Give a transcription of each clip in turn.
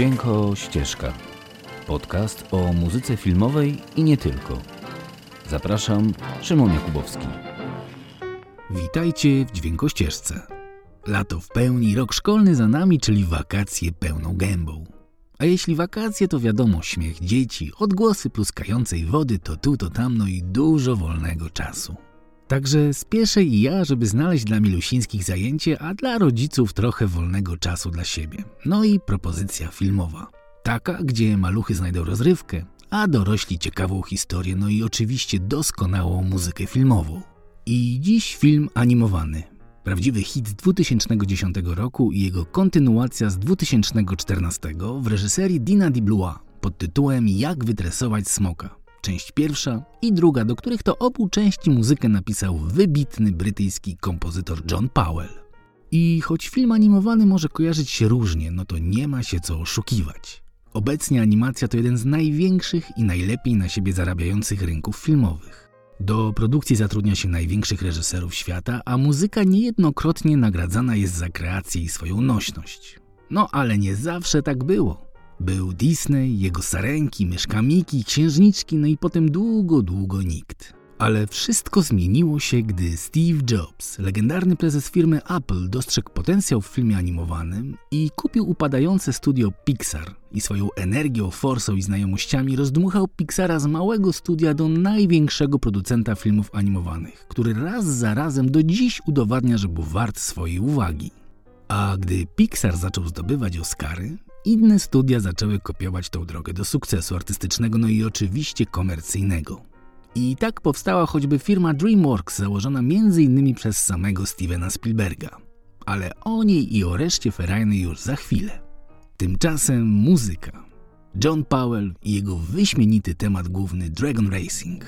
Dźwięko Ścieżka. Podcast o muzyce filmowej i nie tylko. Zapraszam, Szymon Jakubowski. Witajcie w Dźwiękościeżce. Lato w pełni, rok szkolny za nami, czyli wakacje pełną gębą. A jeśli wakacje, to wiadomo śmiech dzieci, odgłosy pluskającej wody to tu, to tam, no i dużo wolnego czasu. Także spieszę i ja, żeby znaleźć dla milusińskich zajęcie, a dla rodziców trochę wolnego czasu dla siebie. No i propozycja filmowa. Taka, gdzie maluchy znajdą rozrywkę, a dorośli ciekawą historię, no i oczywiście doskonałą muzykę filmową. I dziś film animowany. Prawdziwy hit z 2010 roku i jego kontynuacja z 2014 w reżyserii Dina Di Blua pod tytułem Jak wytresować smoka. Część pierwsza i druga, do których to obu części muzykę napisał wybitny brytyjski kompozytor John Powell. I choć film animowany może kojarzyć się różnie, no to nie ma się co oszukiwać. Obecnie animacja to jeden z największych i najlepiej na siebie zarabiających rynków filmowych. Do produkcji zatrudnia się największych reżyserów świata, a muzyka niejednokrotnie nagradzana jest za kreację i swoją nośność. No ale nie zawsze tak było. Był Disney, jego sarenki, myszka Miki, księżniczki, no i potem długo, długo nikt. Ale wszystko zmieniło się, gdy Steve Jobs, legendarny prezes firmy Apple, dostrzegł potencjał w filmie animowanym i kupił upadające studio Pixar i swoją energią, forsą i znajomościami rozdmuchał Pixara z małego studia do największego producenta filmów animowanych, który raz za razem do dziś udowadnia, że był wart swojej uwagi. A gdy Pixar zaczął zdobywać Oscary, inne studia zaczęły kopiować tą drogę do sukcesu artystycznego, no i oczywiście komercyjnego. I tak powstała choćby firma DreamWorks, założona m.in. przez samego Stevena Spielberga. Ale o niej i o reszcie ferajny już za chwilę. Tymczasem muzyka. John Powell i jego wyśmienity temat główny Dragon Racing.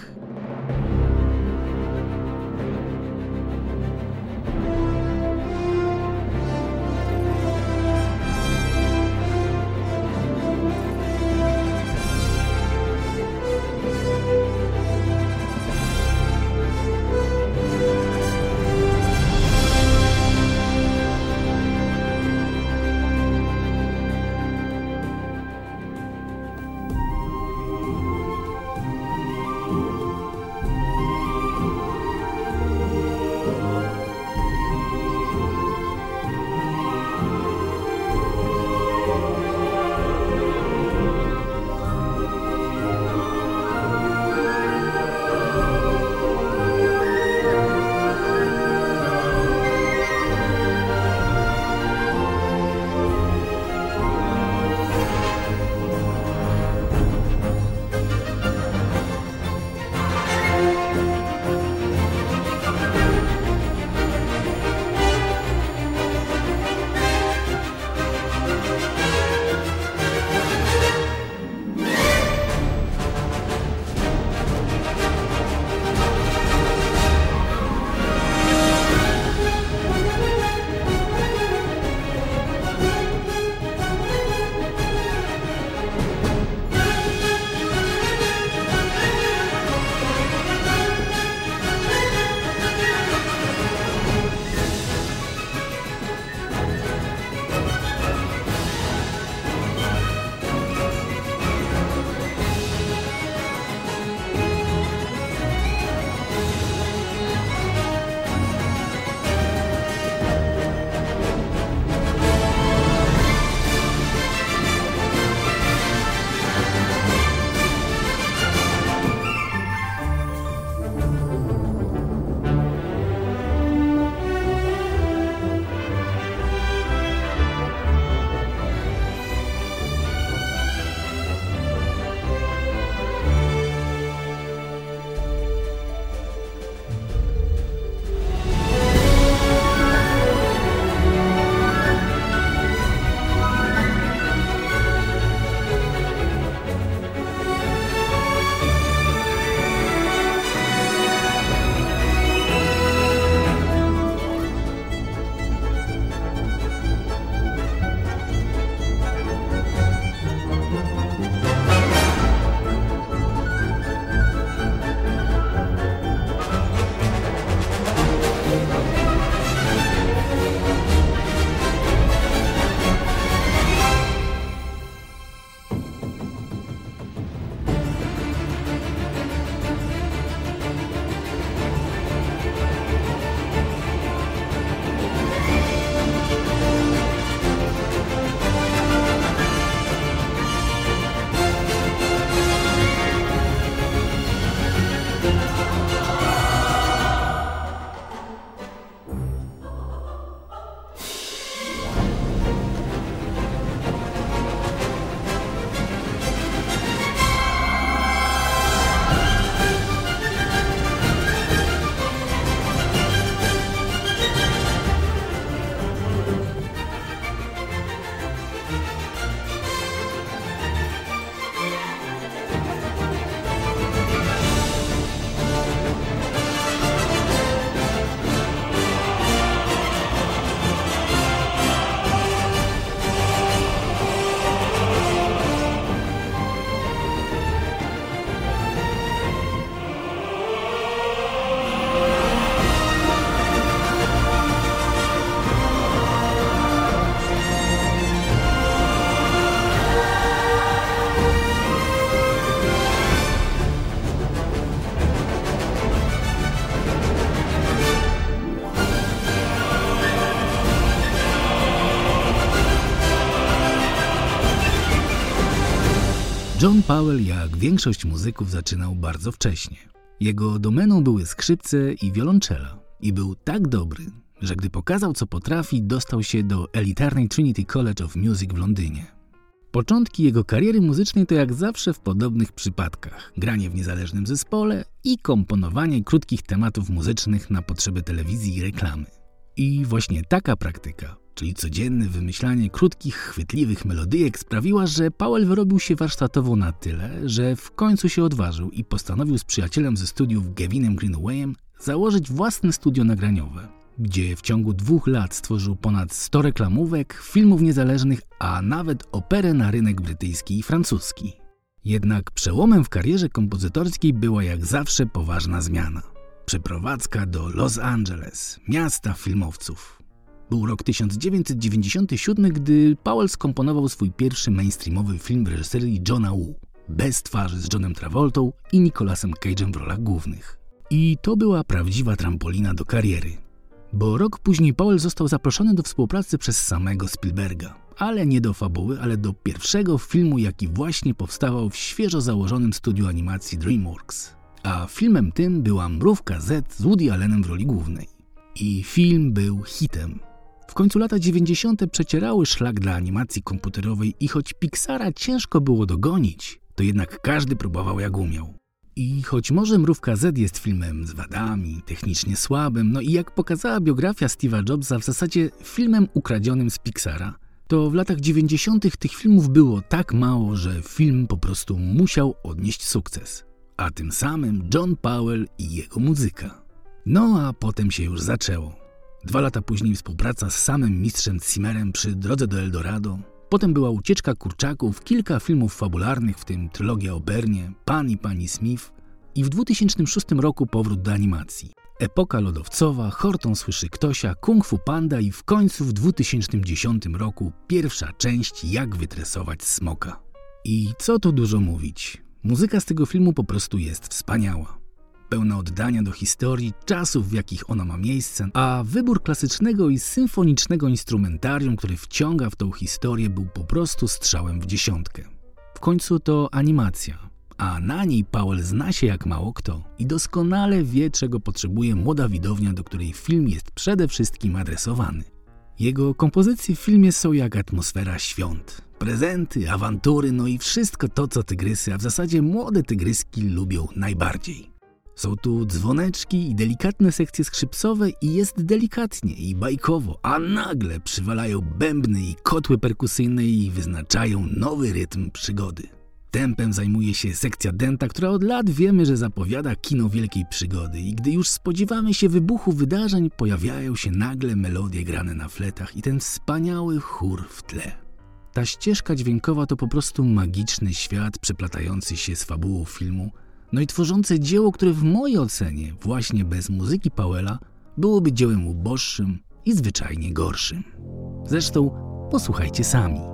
John Powell, jak większość muzyków, zaczynał bardzo wcześnie. Jego domeną były skrzypce i wiolonczela. I był tak dobry, że gdy pokazał co potrafi, dostał się do elitarnej Trinity College of Music w Londynie. Początki jego kariery muzycznej to jak zawsze w podobnych przypadkach: granie w niezależnym zespole i komponowanie krótkich tematów muzycznych na potrzeby telewizji i reklamy. I właśnie taka praktyka, czyli codzienne wymyślanie krótkich, chwytliwych melodyjek, sprawiła, że Powell wyrobił się warsztatowo na tyle, że w końcu się odważył i postanowił z przyjacielem ze studiów Gavinem Greenawayem założyć własne studio nagraniowe gdzie w ciągu dwóch lat stworzył ponad 100 reklamówek, filmów niezależnych, a nawet operę na rynek brytyjski i francuski. Jednak przełomem w karierze kompozytorskiej była jak zawsze poważna zmiana. Przeprowadzka do Los Angeles, miasta filmowców. Był rok 1997, gdy Powell skomponował swój pierwszy mainstreamowy film w reżyserii Johna Woo, bez twarzy z Johnem Travoltą i Nicolasem Cage'em w rolach głównych. I to była prawdziwa trampolina do kariery bo rok później Powell został zaproszony do współpracy przez samego Spielberga. Ale nie do fabuły, ale do pierwszego filmu, jaki właśnie powstawał w świeżo założonym studiu animacji DreamWorks. A filmem tym była Mrówka Z z Woody Allenem w roli głównej. I film był hitem. W końcu lata 90. przecierały szlak dla animacji komputerowej i choć Pixara ciężko było dogonić, to jednak każdy próbował jak umiał. I choć może Mrówka Z jest filmem z wadami, technicznie słabym, no i jak pokazała biografia Steve'a Jobsa, w zasadzie filmem ukradzionym z Pixara, to w latach 90. tych filmów było tak mało, że film po prostu musiał odnieść sukces. A tym samym John Powell i jego muzyka. No a potem się już zaczęło. Dwa lata później współpraca z samym mistrzem Zimmerem przy drodze do Eldorado, Potem była ucieczka kurczaków, kilka filmów fabularnych, w tym trylogia o Bernie, Pan i Pani Smith i w 2006 roku powrót do animacji. Epoka lodowcowa, Horton słyszy Ktosia, Kung Fu Panda i w końcu w 2010 roku pierwsza część Jak wytresować smoka. I co tu dużo mówić, muzyka z tego filmu po prostu jest wspaniała pełna oddania do historii, czasów, w jakich ona ma miejsce, a wybór klasycznego i symfonicznego instrumentarium, który wciąga w tą historię, był po prostu strzałem w dziesiątkę. W końcu to animacja, a na niej Powell zna się jak mało kto i doskonale wie, czego potrzebuje młoda widownia, do której film jest przede wszystkim adresowany. Jego kompozycje w filmie są jak atmosfera świąt. Prezenty, awantury, no i wszystko to, co tygrysy, a w zasadzie młode tygryski lubią najbardziej. Są tu dzwoneczki i delikatne sekcje skrzypcowe i jest delikatnie i bajkowo, a nagle przywalają bębny i kotły perkusyjne i wyznaczają nowy rytm przygody. Tempem zajmuje się sekcja denta, która od lat wiemy, że zapowiada kino wielkiej przygody i gdy już spodziewamy się wybuchu wydarzeń, pojawiają się nagle melodie grane na fletach i ten wspaniały chór w tle. Ta ścieżka dźwiękowa to po prostu magiczny świat przeplatający się z fabułą filmu, no i tworzące dzieło, które w mojej ocenie, właśnie bez muzyki Powella, byłoby dziełem uboższym i zwyczajnie gorszym. Zresztą posłuchajcie sami.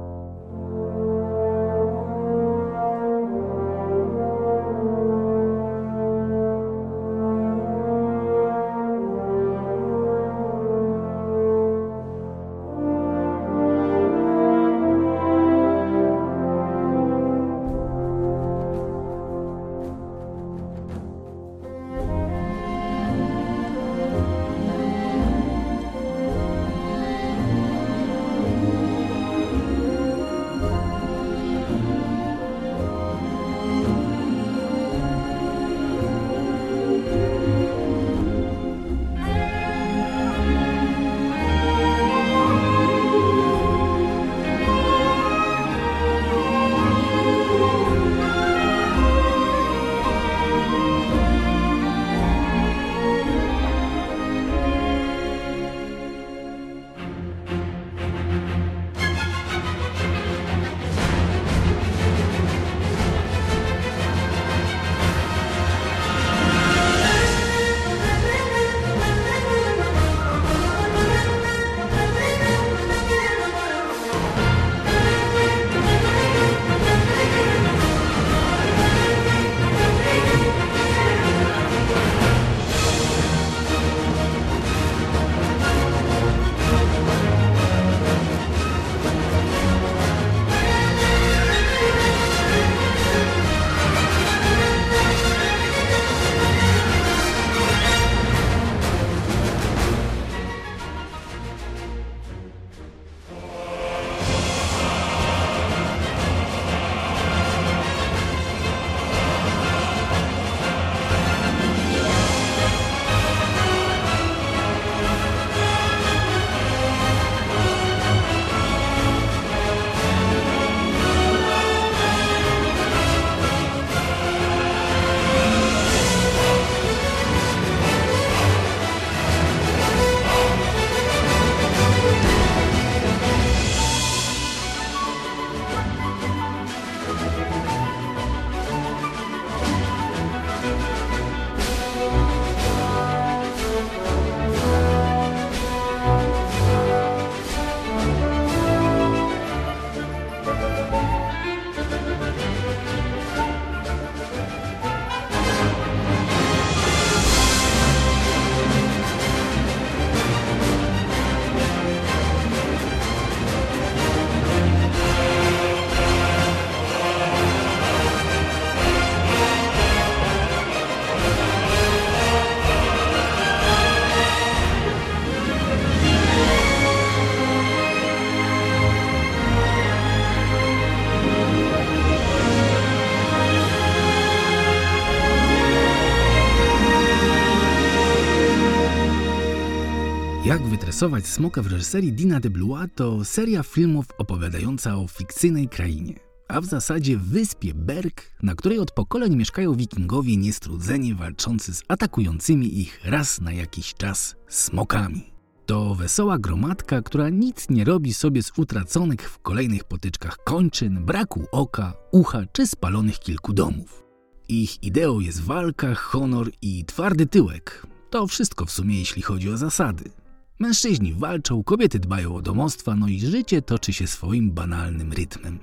Jak wytresować smoka w reżyserii Dina de Blois to seria filmów opowiadająca o fikcyjnej krainie, a w zasadzie wyspie Berg, na której od pokoleń mieszkają wikingowie niestrudzeni walczący z atakującymi ich raz na jakiś czas smokami. To wesoła gromadka, która nic nie robi sobie z utraconych w kolejnych potyczkach kończyn, braku oka, ucha czy spalonych kilku domów. Ich ideą jest walka, honor i twardy tyłek. To wszystko w sumie jeśli chodzi o zasady. Mężczyźni walczą, kobiety dbają o domostwa, no i życie toczy się swoim banalnym rytmem.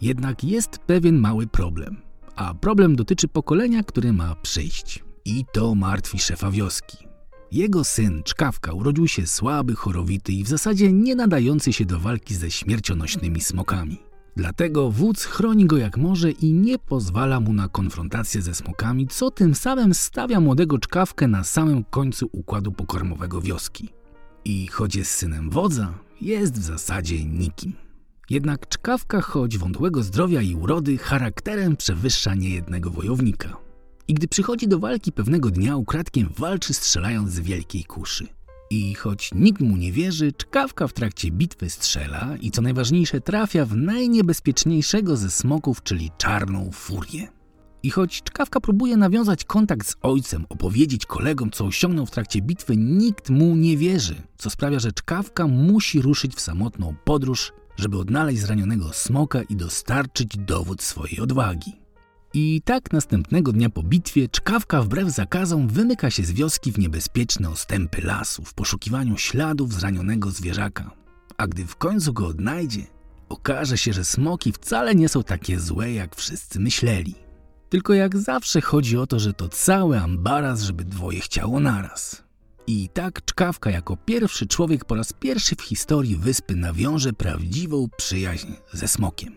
Jednak jest pewien mały problem. A problem dotyczy pokolenia, które ma przyjść. I to martwi szefa wioski. Jego syn, Czkawka, urodził się słaby, chorowity i w zasadzie nie nadający się do walki ze śmiercionośnymi smokami. Dlatego wódz chroni go jak może i nie pozwala mu na konfrontację ze smokami, co tym samym stawia młodego czkawkę na samym końcu układu pokarmowego wioski. I choć jest synem wodza, jest w zasadzie nikim. Jednak czkawka, choć wątłego zdrowia i urody, charakterem przewyższa niejednego wojownika. I gdy przychodzi do walki pewnego dnia, ukradkiem walczy strzelając z wielkiej kuszy. I choć nikt mu nie wierzy, czkawka w trakcie bitwy strzela i co najważniejsze trafia w najniebezpieczniejszego ze smoków, czyli czarną furię. I choć czkawka próbuje nawiązać kontakt z ojcem, opowiedzieć kolegom, co osiągnął w trakcie bitwy, nikt mu nie wierzy, co sprawia, że czkawka musi ruszyć w samotną podróż, żeby odnaleźć zranionego smoka i dostarczyć dowód swojej odwagi. I tak następnego dnia po bitwie czkawka wbrew zakazom wymyka się z wioski w niebezpieczne ostępy lasu w poszukiwaniu śladów zranionego zwierzaka. A gdy w końcu go odnajdzie, okaże się, że smoki wcale nie są takie złe, jak wszyscy myśleli. Tylko jak zawsze chodzi o to, że to cały ambaras, żeby dwoje chciało naraz. I tak czkawka jako pierwszy człowiek po raz pierwszy w historii wyspy nawiąże prawdziwą przyjaźń ze smokiem.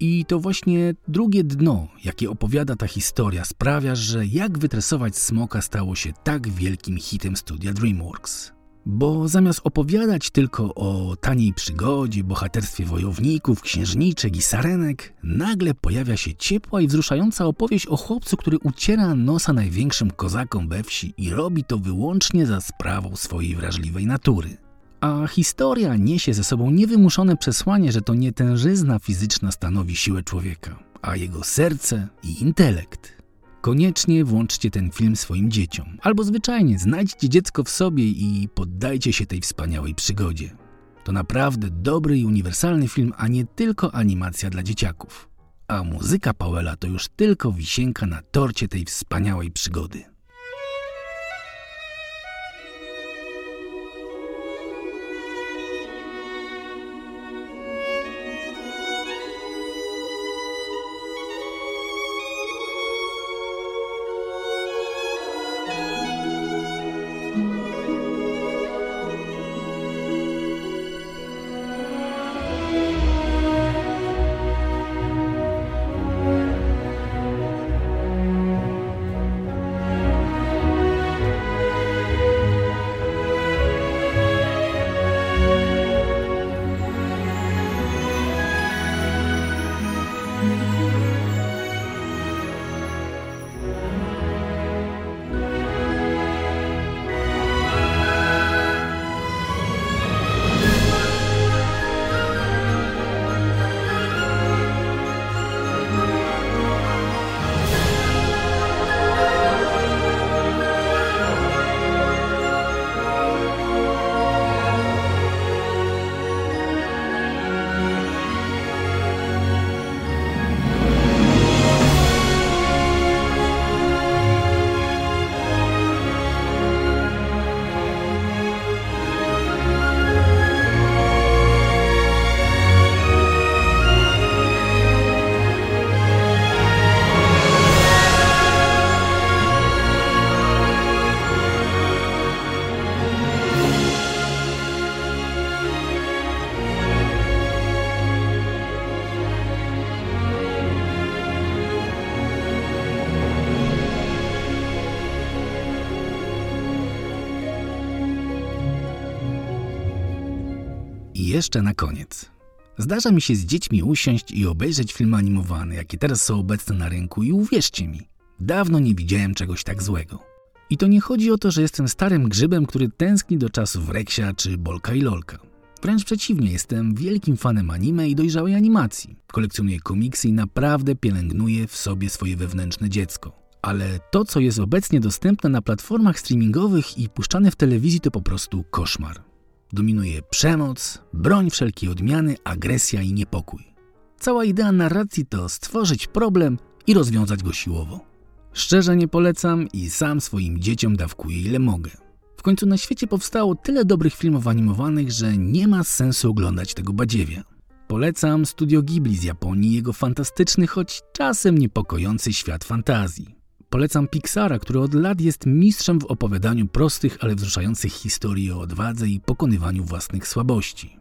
I to właśnie drugie dno, jakie opowiada ta historia, sprawia, że Jak wytresować smoka stało się tak wielkim hitem studia DreamWorks. Bo zamiast opowiadać tylko o taniej przygodzie, bohaterstwie wojowników, księżniczek i sarenek, nagle pojawia się ciepła i wzruszająca opowieść o chłopcu, który uciera nosa największym kozakom we wsi i robi to wyłącznie za sprawą swojej wrażliwej natury. A historia niesie ze sobą niewymuszone przesłanie, że to nie tężyzna fizyczna stanowi siłę człowieka, a jego serce i intelekt. Koniecznie włączcie ten film swoim dzieciom, albo zwyczajnie znajdźcie dziecko w sobie i poddajcie się tej wspaniałej przygodzie. To naprawdę dobry i uniwersalny film, a nie tylko animacja dla dzieciaków. A muzyka Powella to już tylko wisienka na torcie tej wspaniałej przygody. I jeszcze na koniec. Zdarza mi się z dziećmi usiąść i obejrzeć filmy animowane, jakie teraz są obecne na rynku i uwierzcie mi, dawno nie widziałem czegoś tak złego. I to nie chodzi o to, że jestem starym grzybem, który tęskni do czasów Reksia czy Bolka i Lolka. Wręcz przeciwnie, jestem wielkim fanem anime i dojrzałej animacji. Kolekcjonuję komiksy i naprawdę pielęgnuję w sobie swoje wewnętrzne dziecko. Ale to, co jest obecnie dostępne na platformach streamingowych i puszczane w telewizji, to po prostu koszmar. Dominuje przemoc, broń wszelkiej odmiany, agresja i niepokój. Cała idea narracji to stworzyć problem i rozwiązać go siłowo. Szczerze nie polecam i sam swoim dzieciom dawkuję ile mogę. W końcu na świecie powstało tyle dobrych filmów animowanych, że nie ma sensu oglądać tego badziewia. Polecam Studio Ghibli z Japonii i jego fantastyczny, choć czasem niepokojący świat fantazji. Polecam Pixara, który od lat jest mistrzem w opowiadaniu prostych, ale wzruszających historii o odwadze i pokonywaniu własnych słabości.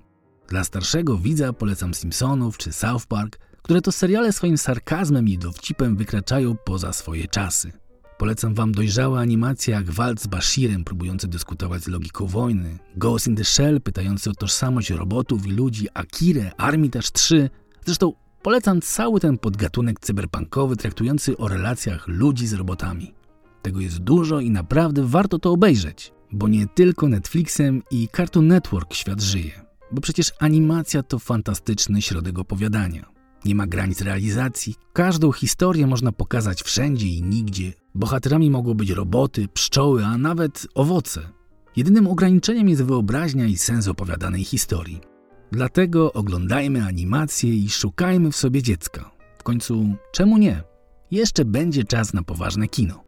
Dla starszego widza polecam Simpsonów czy South Park, które to seriale swoim sarkazmem i dowcipem wykraczają poza swoje czasy. Polecam wam dojrzałe animacje jak Waltz z Bashirem próbujący dyskutować z logiką wojny, Ghost in the Shell pytający o tożsamość robotów i ludzi, Akire, Armitage 3. Zresztą polecam cały ten podgatunek cyberpunkowy traktujący o relacjach ludzi z robotami. Tego jest dużo i naprawdę warto to obejrzeć, bo nie tylko Netflixem i Cartoon Network świat żyje. Bo przecież animacja to fantastyczny środek opowiadania. Nie ma granic realizacji. Każdą historię można pokazać wszędzie i nigdzie. Bohaterami mogą być roboty, pszczoły, a nawet owoce. Jedynym ograniczeniem jest wyobraźnia i sens opowiadanej historii. Dlatego oglądajmy animacje i szukajmy w sobie dziecka. W końcu, czemu nie? Jeszcze będzie czas na poważne kino.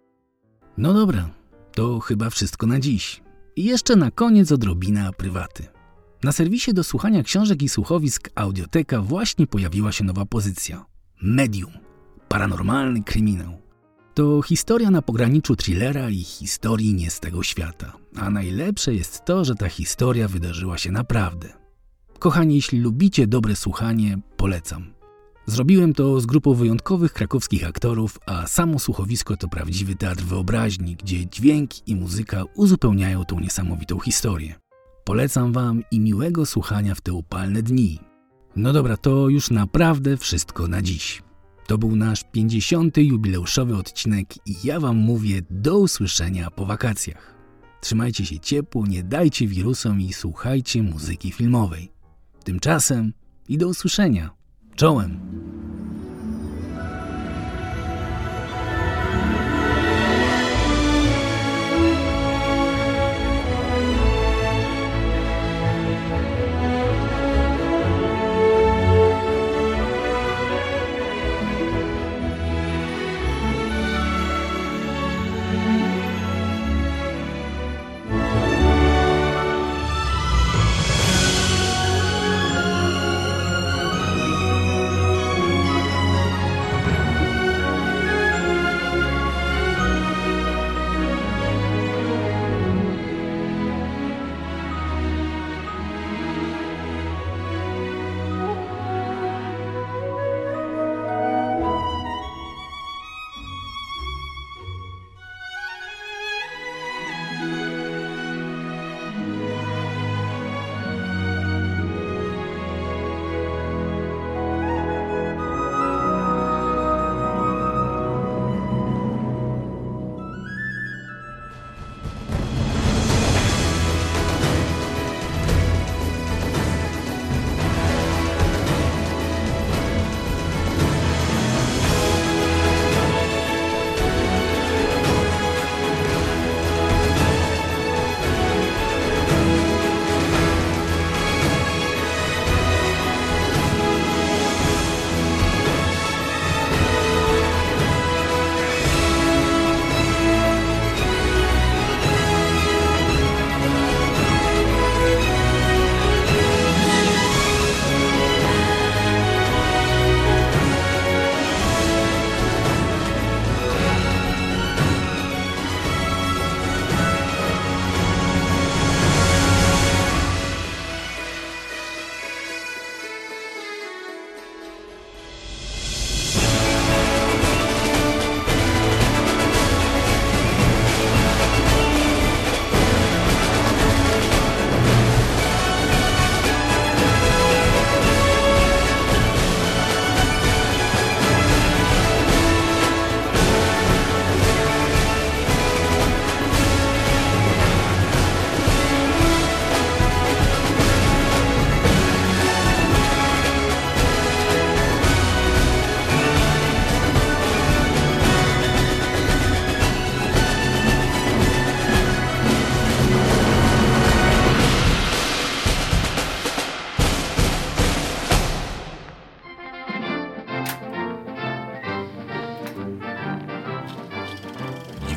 No dobra, to chyba wszystko na dziś. I jeszcze na koniec odrobina prywaty. Na serwisie do słuchania książek i słuchowisk Audioteka właśnie pojawiła się nowa pozycja. Medium. Paranormalny kryminał. To historia na pograniczu thrillera i historii nie z tego świata. A najlepsze jest to, że ta historia wydarzyła się naprawdę. Kochani, jeśli lubicie dobre słuchanie, polecam. Zrobiłem to z grupą wyjątkowych krakowskich aktorów, a samo słuchowisko to prawdziwy teatr wyobraźni, gdzie dźwięk i muzyka uzupełniają tą niesamowitą historię. Polecam Wam i miłego słuchania w te upalne dni. No dobra, to już naprawdę wszystko na dziś. To był nasz 50. jubileuszowy odcinek i ja Wam mówię do usłyszenia po wakacjach. Trzymajcie się ciepło, nie dajcie wirusom i słuchajcie muzyki filmowej. Tymczasem i do usłyszenia. Czołem!